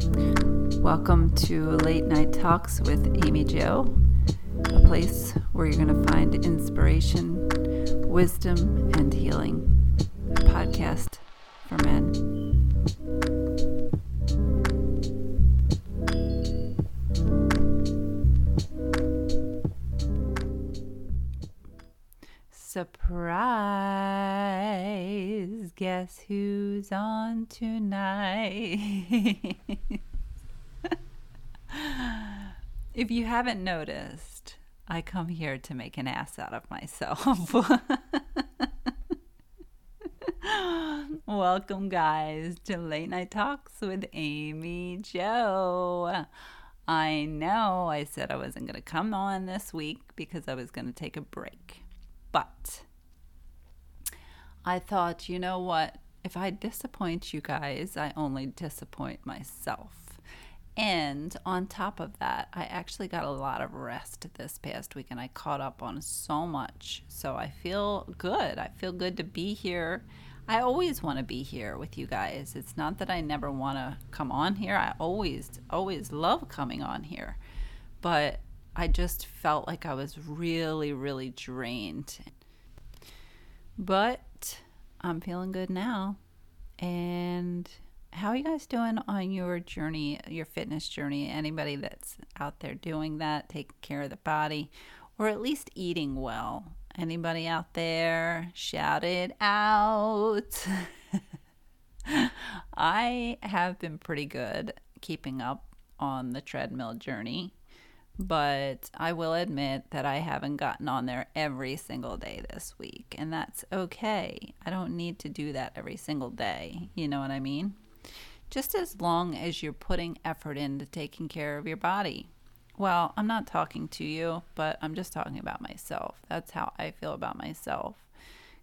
Welcome to Late Night Talks with Amy Jo, a place where you're going to find inspiration, wisdom, and healing. A podcast for men. Surprise! Guess who's on tonight? If you haven't noticed, I come here to make an ass out of myself. Welcome, guys, to Late Night Talks with Amy Jo. I know I said I wasn't going to come on this week because I was going to take a break. But I thought, you know what? If I disappoint you guys, I only disappoint myself. And on top of that, I actually got a lot of rest this past week and I caught up on so much. So I feel good. I feel good to be here. I always want to be here with you guys. It's not that I never want to come on here. I always, always love coming on here. But I just felt like I was really, really drained. But I'm feeling good now. And how are you guys doing on your journey, your fitness journey? Anybody that's out there doing that, taking care of the body, or at least eating well? Anybody out there? Shout it out. I have been pretty good keeping up on the treadmill journey, but I will admit that I haven't gotten on there every single day this week, and that's okay. I don't need to do that every single day. You know what I mean? Just as long as you're putting effort into taking care of your body. Well, I'm not talking to you, but I'm just talking about myself. That's how I feel about myself.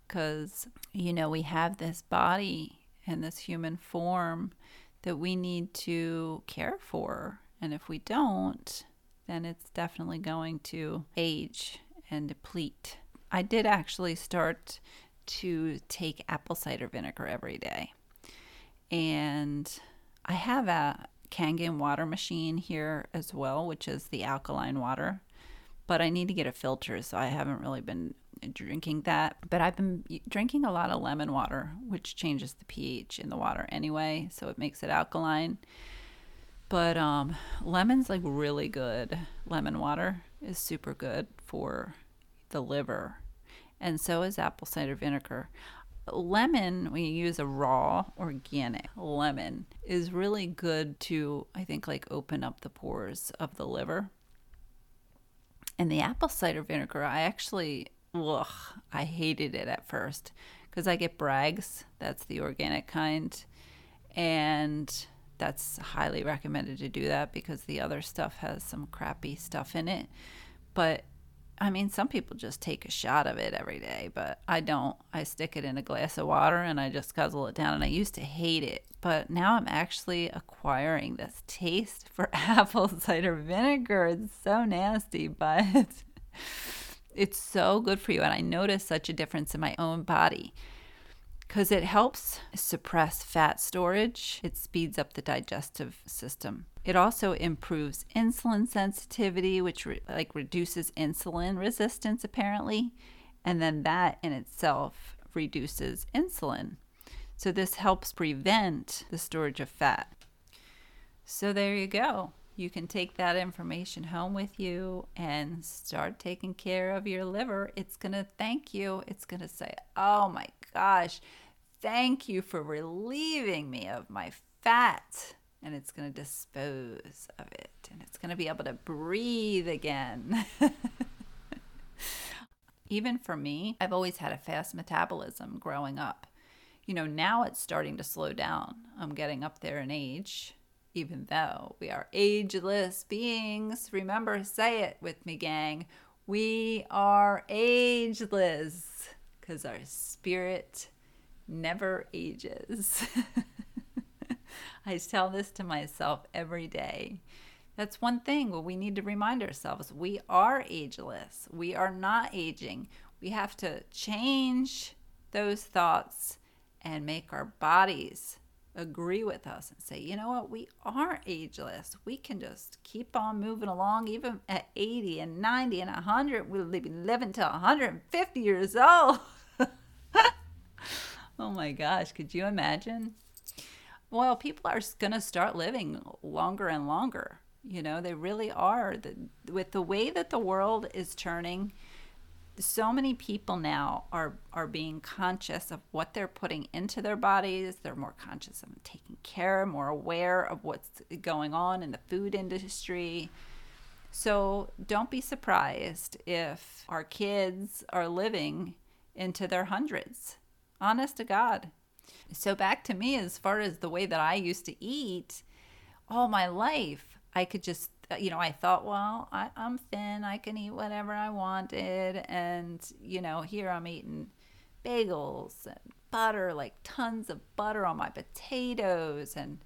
Because, you know, we have this body and this human form that we need to care for. And if we don't, then it's definitely going to age and deplete. I did actually start to take apple cider vinegar every day. And I have a Kangen water machine here as well, which is the alkaline water. But I need to get a filter, so I haven't really been drinking that. But I've been drinking a lot of lemon water, which changes the pH in the water anyway, so it makes it alkaline. But um, lemon's like really good. Lemon water is super good for the liver, and so is apple cider vinegar lemon when you use a raw organic lemon is really good to i think like open up the pores of the liver. And the apple cider vinegar i actually ugh, i hated it at first because i get bragg's that's the organic kind. And that's highly recommended to do that because the other stuff has some crappy stuff in it. But I mean, some people just take a shot of it every day, but I don't. I stick it in a glass of water and I just guzzle it down. And I used to hate it, but now I'm actually acquiring this taste for apple cider vinegar. It's so nasty, but it's so good for you. And I notice such a difference in my own body because it helps suppress fat storage, it speeds up the digestive system. It also improves insulin sensitivity, which re- like reduces insulin resistance apparently, and then that in itself reduces insulin. So this helps prevent the storage of fat. So there you go. You can take that information home with you and start taking care of your liver. It's going to thank you. It's going to say, "Oh my gosh, thank you for relieving me of my fat." and it's going to dispose of it and it's going to be able to breathe again. Even for me, I've always had a fast metabolism growing up. You know, now it's starting to slow down. I'm getting up there in age, even though we are ageless beings. Remember, say it with me, gang. We are ageless because our spirit never ages. I tell this to myself every day. That's one thing what we need to remind ourselves. We are ageless. We are not aging. We have to change those thoughts and make our bodies agree with us and say, you know what, we are ageless. We can just keep on moving along, even at 80 and 90 and 100. We'll be living to 150 years old. oh my gosh, could you imagine? Well, people are going to start living longer and longer. You know, they really are. The, with the way that the world is turning, so many people now are are being conscious of what they're putting into their bodies. They're more conscious of taking care, more aware of what's going on in the food industry. So don't be surprised if our kids are living into their hundreds. Honest to God. So back to me as far as the way that I used to eat all my life, I could just uh, you know, I thought, well, I, I'm thin. I can eat whatever I wanted. And, you know, here I'm eating bagels and butter, like tons of butter on my potatoes and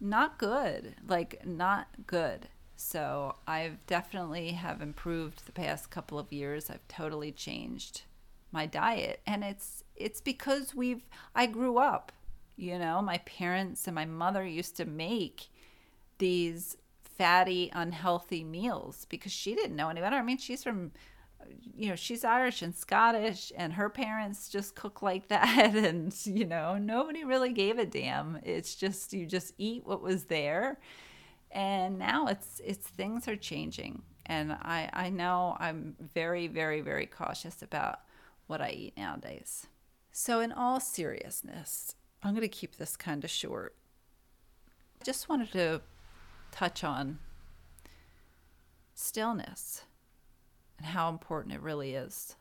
not good, like not good. So I've definitely have improved the past couple of years. I've totally changed my diet and it's it's because we've I grew up, you know, my parents and my mother used to make these fatty, unhealthy meals because she didn't know any better. I mean, she's from, you know, she's Irish and Scottish, and her parents just cook like that. And, you know, nobody really gave a damn. It's just, you just eat what was there. And now it's, it's, things are changing. And I, I know I'm very, very, very cautious about what I eat nowadays. So, in all seriousness, I'm going to keep this kind of short. I just wanted to touch on stillness and how important it really is,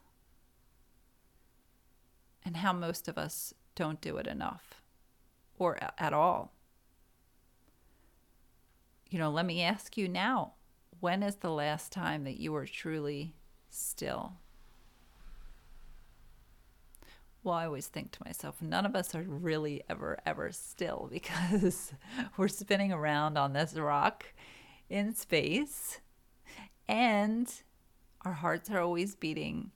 and how most of us don't do it enough or at all. You know, let me ask you now when is the last time that you were truly still? Well, I always think to myself, none of us are really ever, ever still because we're spinning around on this rock in space and our hearts are always beating.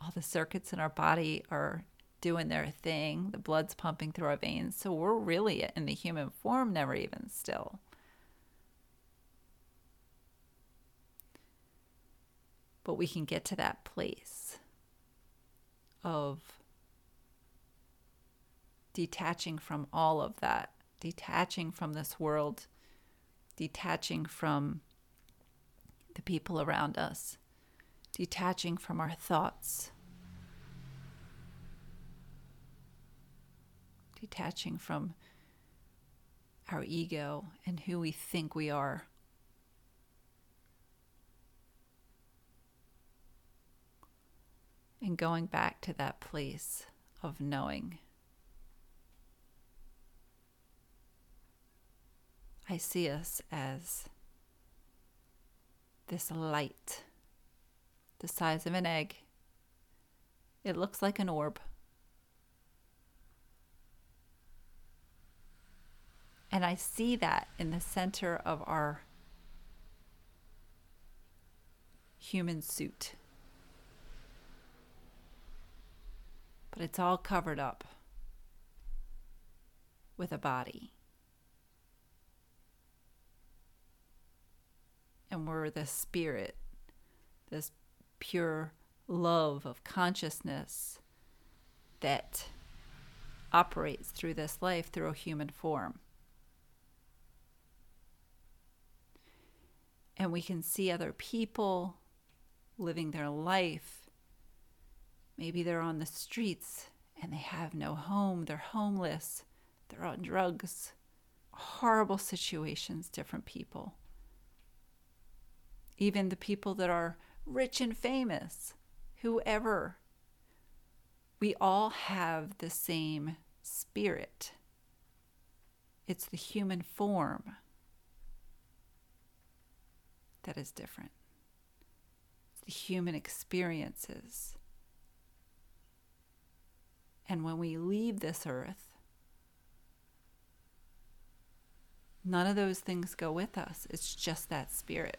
All the circuits in our body are doing their thing. The blood's pumping through our veins. So we're really in the human form, never even still. But we can get to that place of detaching from all of that, detaching from this world, detaching from the people around us, detaching from our thoughts, detaching from our ego and who we think we are. And going back to that place of knowing. I see us as this light the size of an egg. It looks like an orb. And I see that in the center of our human suit. But it's all covered up with a body. And we're the spirit, this pure love of consciousness that operates through this life through a human form. And we can see other people living their life. Maybe they're on the streets and they have no home, they're homeless, they're on drugs. Horrible situations, different people even the people that are rich and famous, whoever. We all have the same spirit. It's the human form that is different. It's the human experiences. And when we leave this earth, none of those things go with us. It's just that spirit.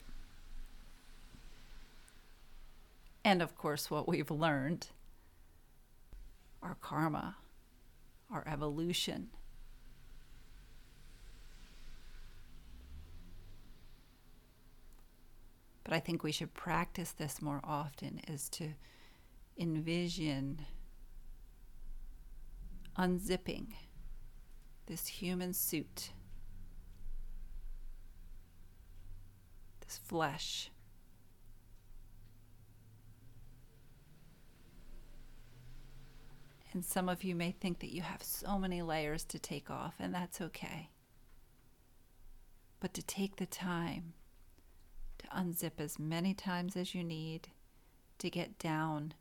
and of course, what we've learned our karma, our evolution. But I think we should practice this more often is to envision unzipping this human suit, this flesh. And some of you may think that you have so many layers to take off, and that's okay. But to take the time to unzip as many times as you need to get down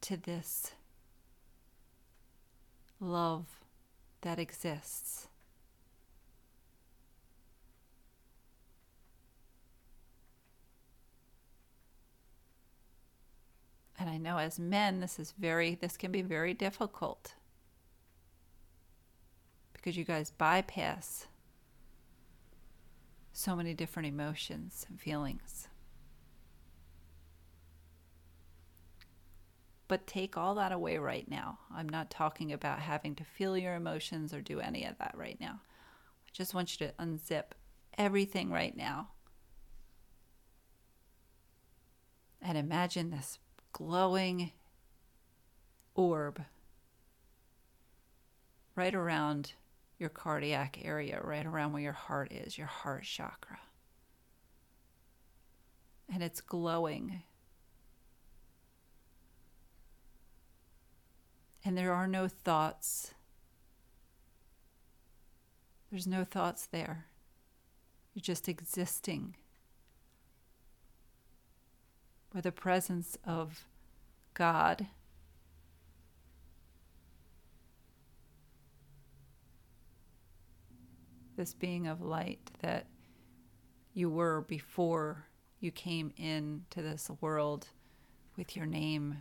to this love that exists. And I know as men this is very this can be very difficult because you guys bypass so many different emotions and feelings. But take all that away right now. I'm not talking about having to feel your emotions or do any of that right now. I just want you to unzip everything right now. And imagine this glowing orb right around your cardiac area, right around where your heart is, your heart chakra. And it's glowing. And there are no thoughts. There's no thoughts there. You're just existing with the presence of God this being of light that you were before you came into this world with your name,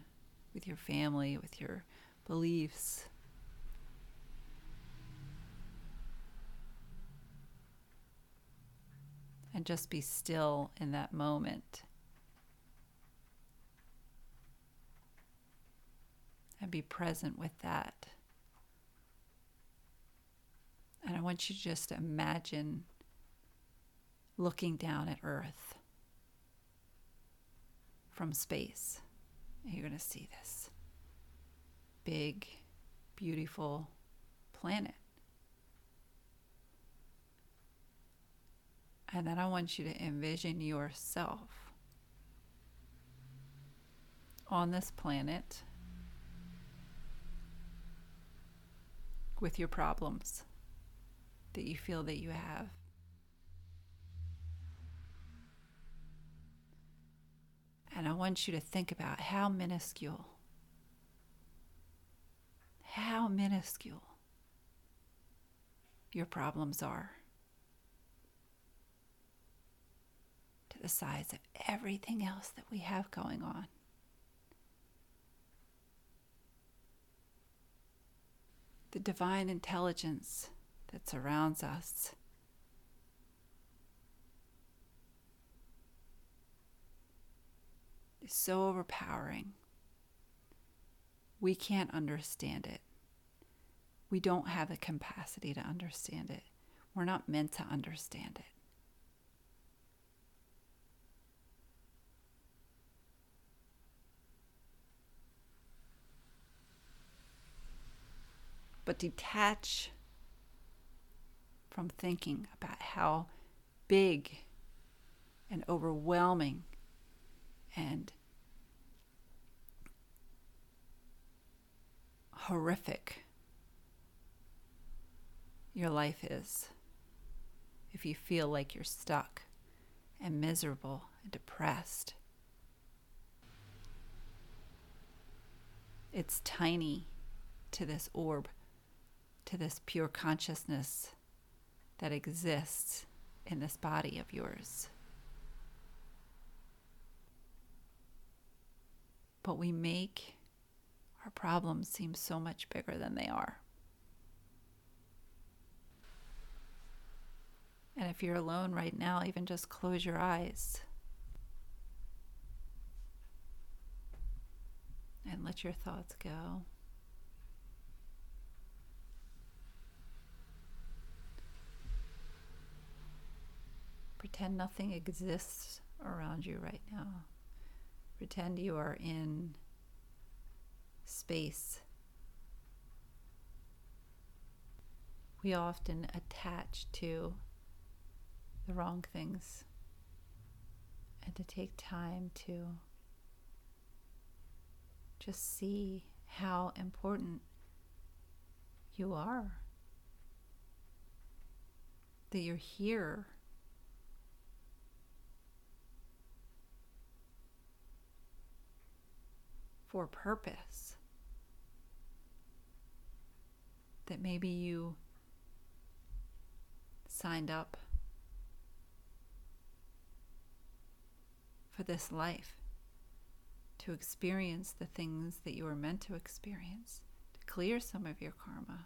with your family, with your beliefs. And just be still in that moment. And be present with that. And I want you to just imagine looking down at Earth from space. And you're going to see this big, beautiful planet. And then I want you to envision yourself on this planet with your problems that you feel that you have. And I want you to think about how minuscule, how minuscule your problems are to the size of everything else that we have going on. The divine intelligence that surrounds us. is so overpowering. We can't understand it. We don't have the capacity to understand it. We're not meant to understand it. But detach from thinking about how big and overwhelming and horrific your life is if you feel like you're stuck and miserable and depressed. It's tiny to this orb, to this pure consciousness that exists in this body of yours. But we make our problems seem so much bigger than they are. And if you're alone right now, even just close your eyes and let your thoughts go. Pretend nothing exists around you right now. Pretend you are in space. We often attach to the wrong things and to take time to just see how important you are. That you're here. For purpose. That maybe you signed up for this life to experience the things that you were meant to experience, to clear some of your karma.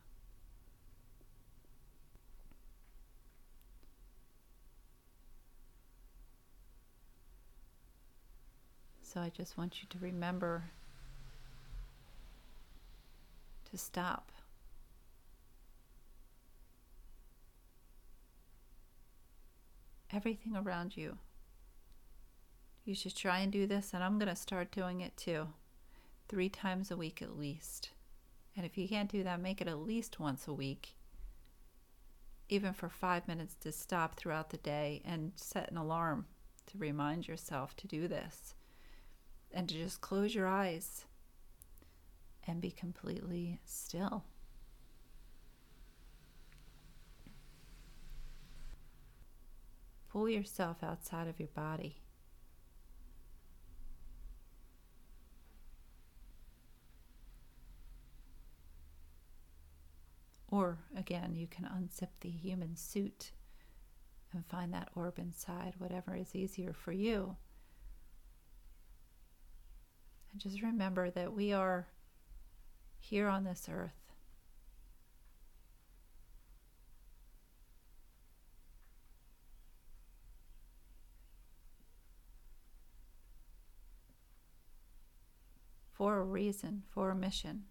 So I just want you to remember to stop. Everything around you you should try and do this, and I'm going to start doing it too. Three times a week at least. And if you can't do that, make it at least once a week. Even for five minutes to stop throughout the day and set an alarm to remind yourself to do this. And to just close your eyes and be completely still. Pull yourself outside of your body. Or again, you can unzip the human suit and find that orb inside, whatever is easier for you. And just remember that we are here on this earth. For a reason, for a mission.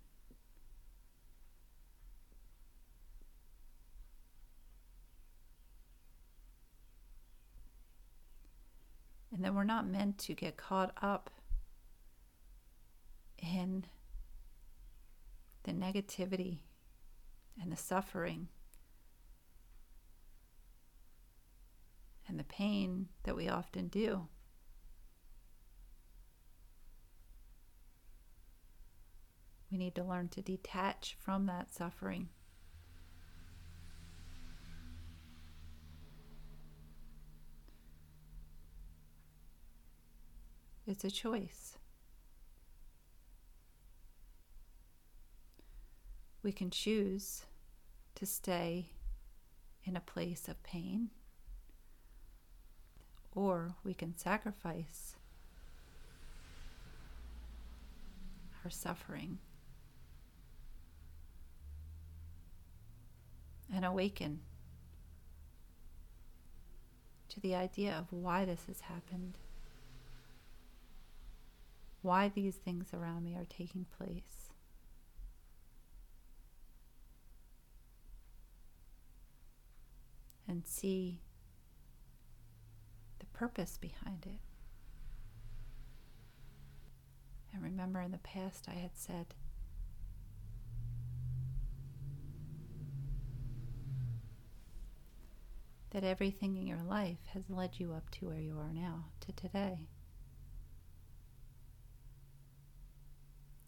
and then we're not meant to get caught up in the negativity and the suffering and the pain that we often do. We need to learn to detach from that suffering. It's a choice. We can choose to stay in a place of pain, or we can sacrifice our suffering and awaken to the idea of why this has happened why these things around me are taking place. And see the purpose behind it. And remember, in the past, I had said, that everything in your life has led you up to where you are now, to today.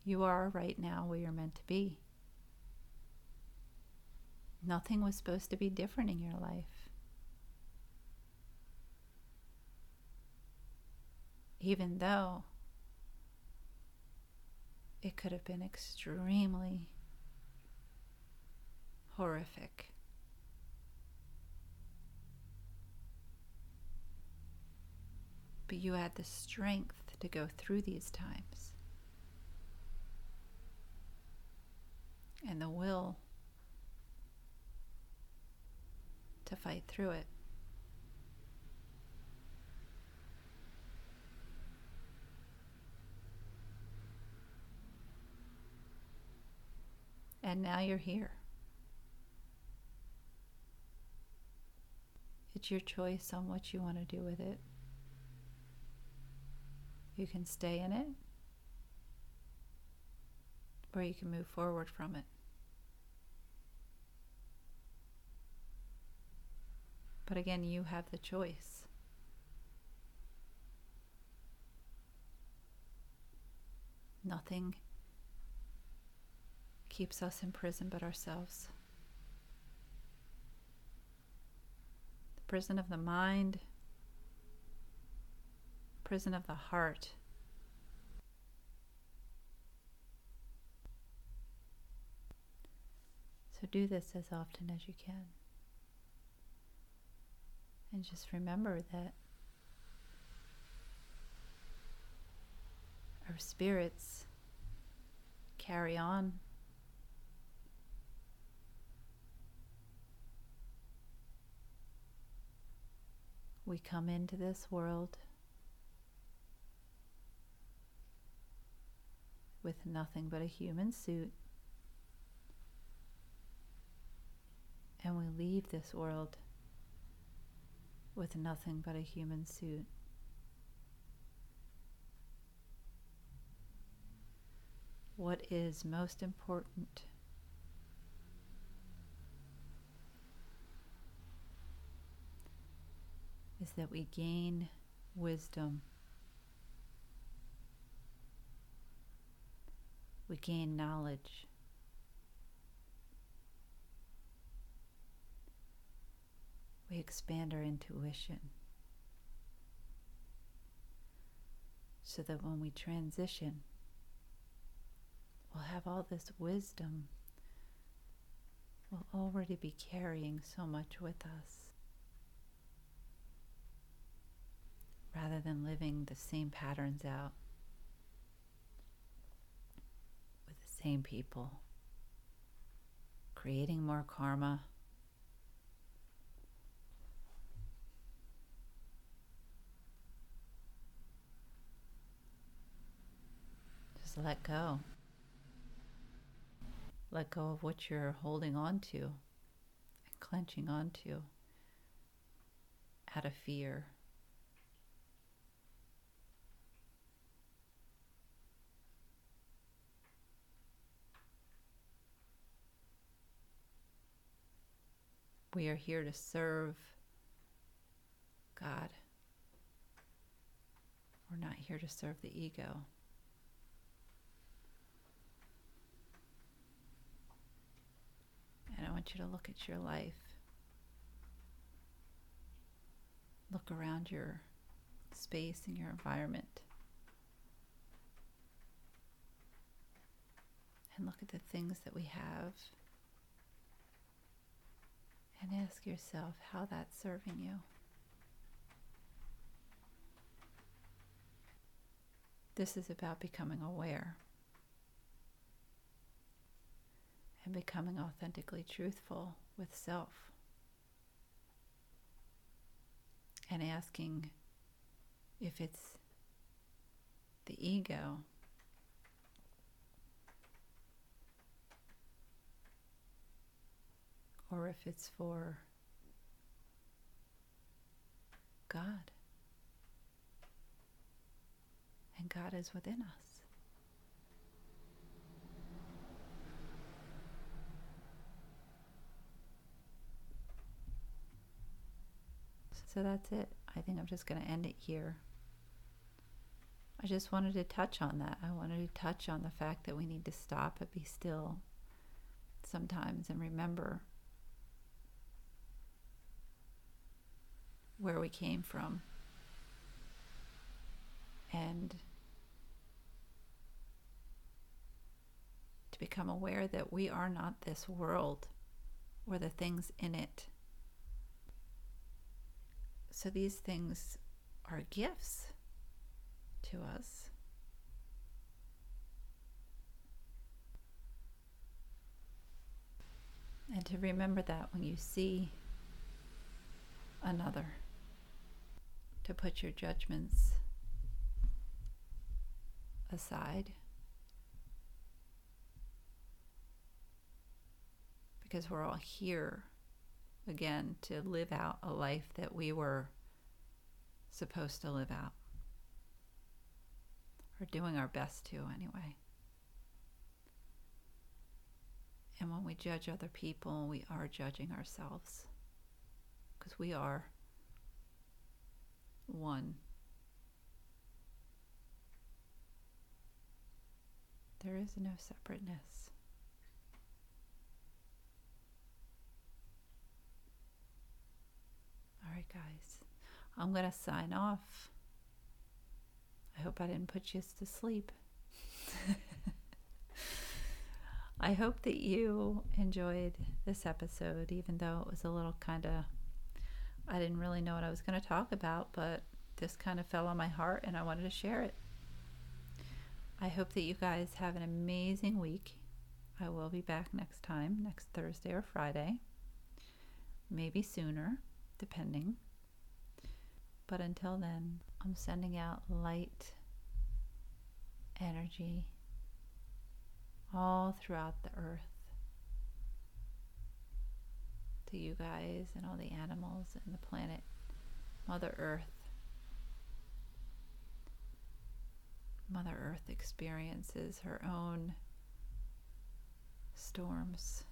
You are right now where you're meant to be. Nothing was supposed to be different in your life. Even though it could have been extremely horrific. But you had the strength to go through these times. and the will to fight through it. And now you're here. It's your choice on what you want to do with it. You can stay in it, or you can move forward from it. But again, you have the choice. Nothing keeps us in prison but ourselves. The prison of the mind, prison of the heart. So do this as often as you can. And just remember that our spirits carry on. We come into this world with nothing but a human suit, and we leave this world with nothing but a human suit. What is most important is that we gain wisdom. We gain knowledge. we expand our intuition so that when we transition, we'll have all this wisdom. We'll already be carrying so much with us. Rather than living the same patterns out with the same people, creating more karma Just let go. Let go of what you're holding on to and clenching onto out of fear. We are here to serve God. We're not here to serve the ego. And I want you to look at your life. Look around your space and your environment. And look at the things that we have. And ask yourself how that's serving you. This is about becoming aware. and becoming authentically truthful with self. And asking if it's the ego or if it's for God. And God is within us. So that's it. I think I'm just going to end it here. I just wanted to touch on that. I wanted to touch on the fact that we need to stop and be still sometimes and remember where we came from. And to become aware that we are not this world or the things in it. So these things are gifts to us. And to remember that when you see another, to put your judgments aside. Because we're all here again to live out a life that we were supposed to live out. Or doing our best to, anyway. And when we judge other people, we are judging ourselves. Because we are one. There is no separateness. All right, guys. I'm going to sign off. I hope I didn't put you to sleep. I hope that you enjoyed this episode, even though it was a little kind of, I didn't really know what I was going to talk about, but this kind of fell on my heart and I wanted to share it. I hope that you guys have an amazing week. I will be back next time, next Thursday or Friday, maybe sooner, depending. But until then, I'm sending out light energy all throughout the earth to you guys and all the animals and the planet, Mother Earth. Mother Earth experiences her own storms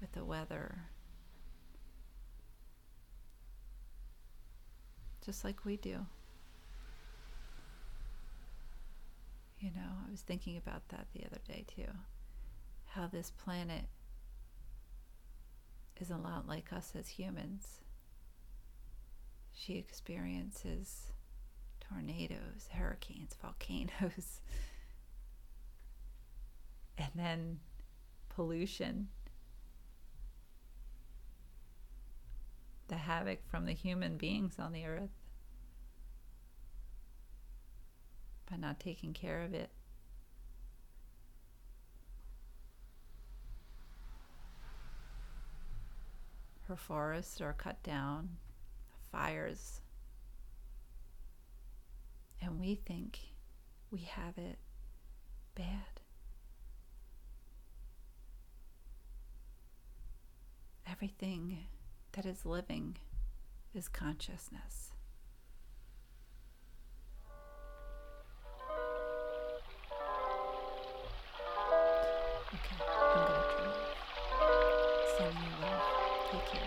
with the weather, just like we do. You know, I was thinking about that the other day too. How this planet is a lot like us as humans. She experiences tornadoes, hurricanes, volcanoes, and then pollution. The havoc from the human beings on the earth. by not taking care of it. Her forests are cut down, fires. And we think we have it bad. Everything that is living is consciousness. Okay, I'm going to send you. Take care.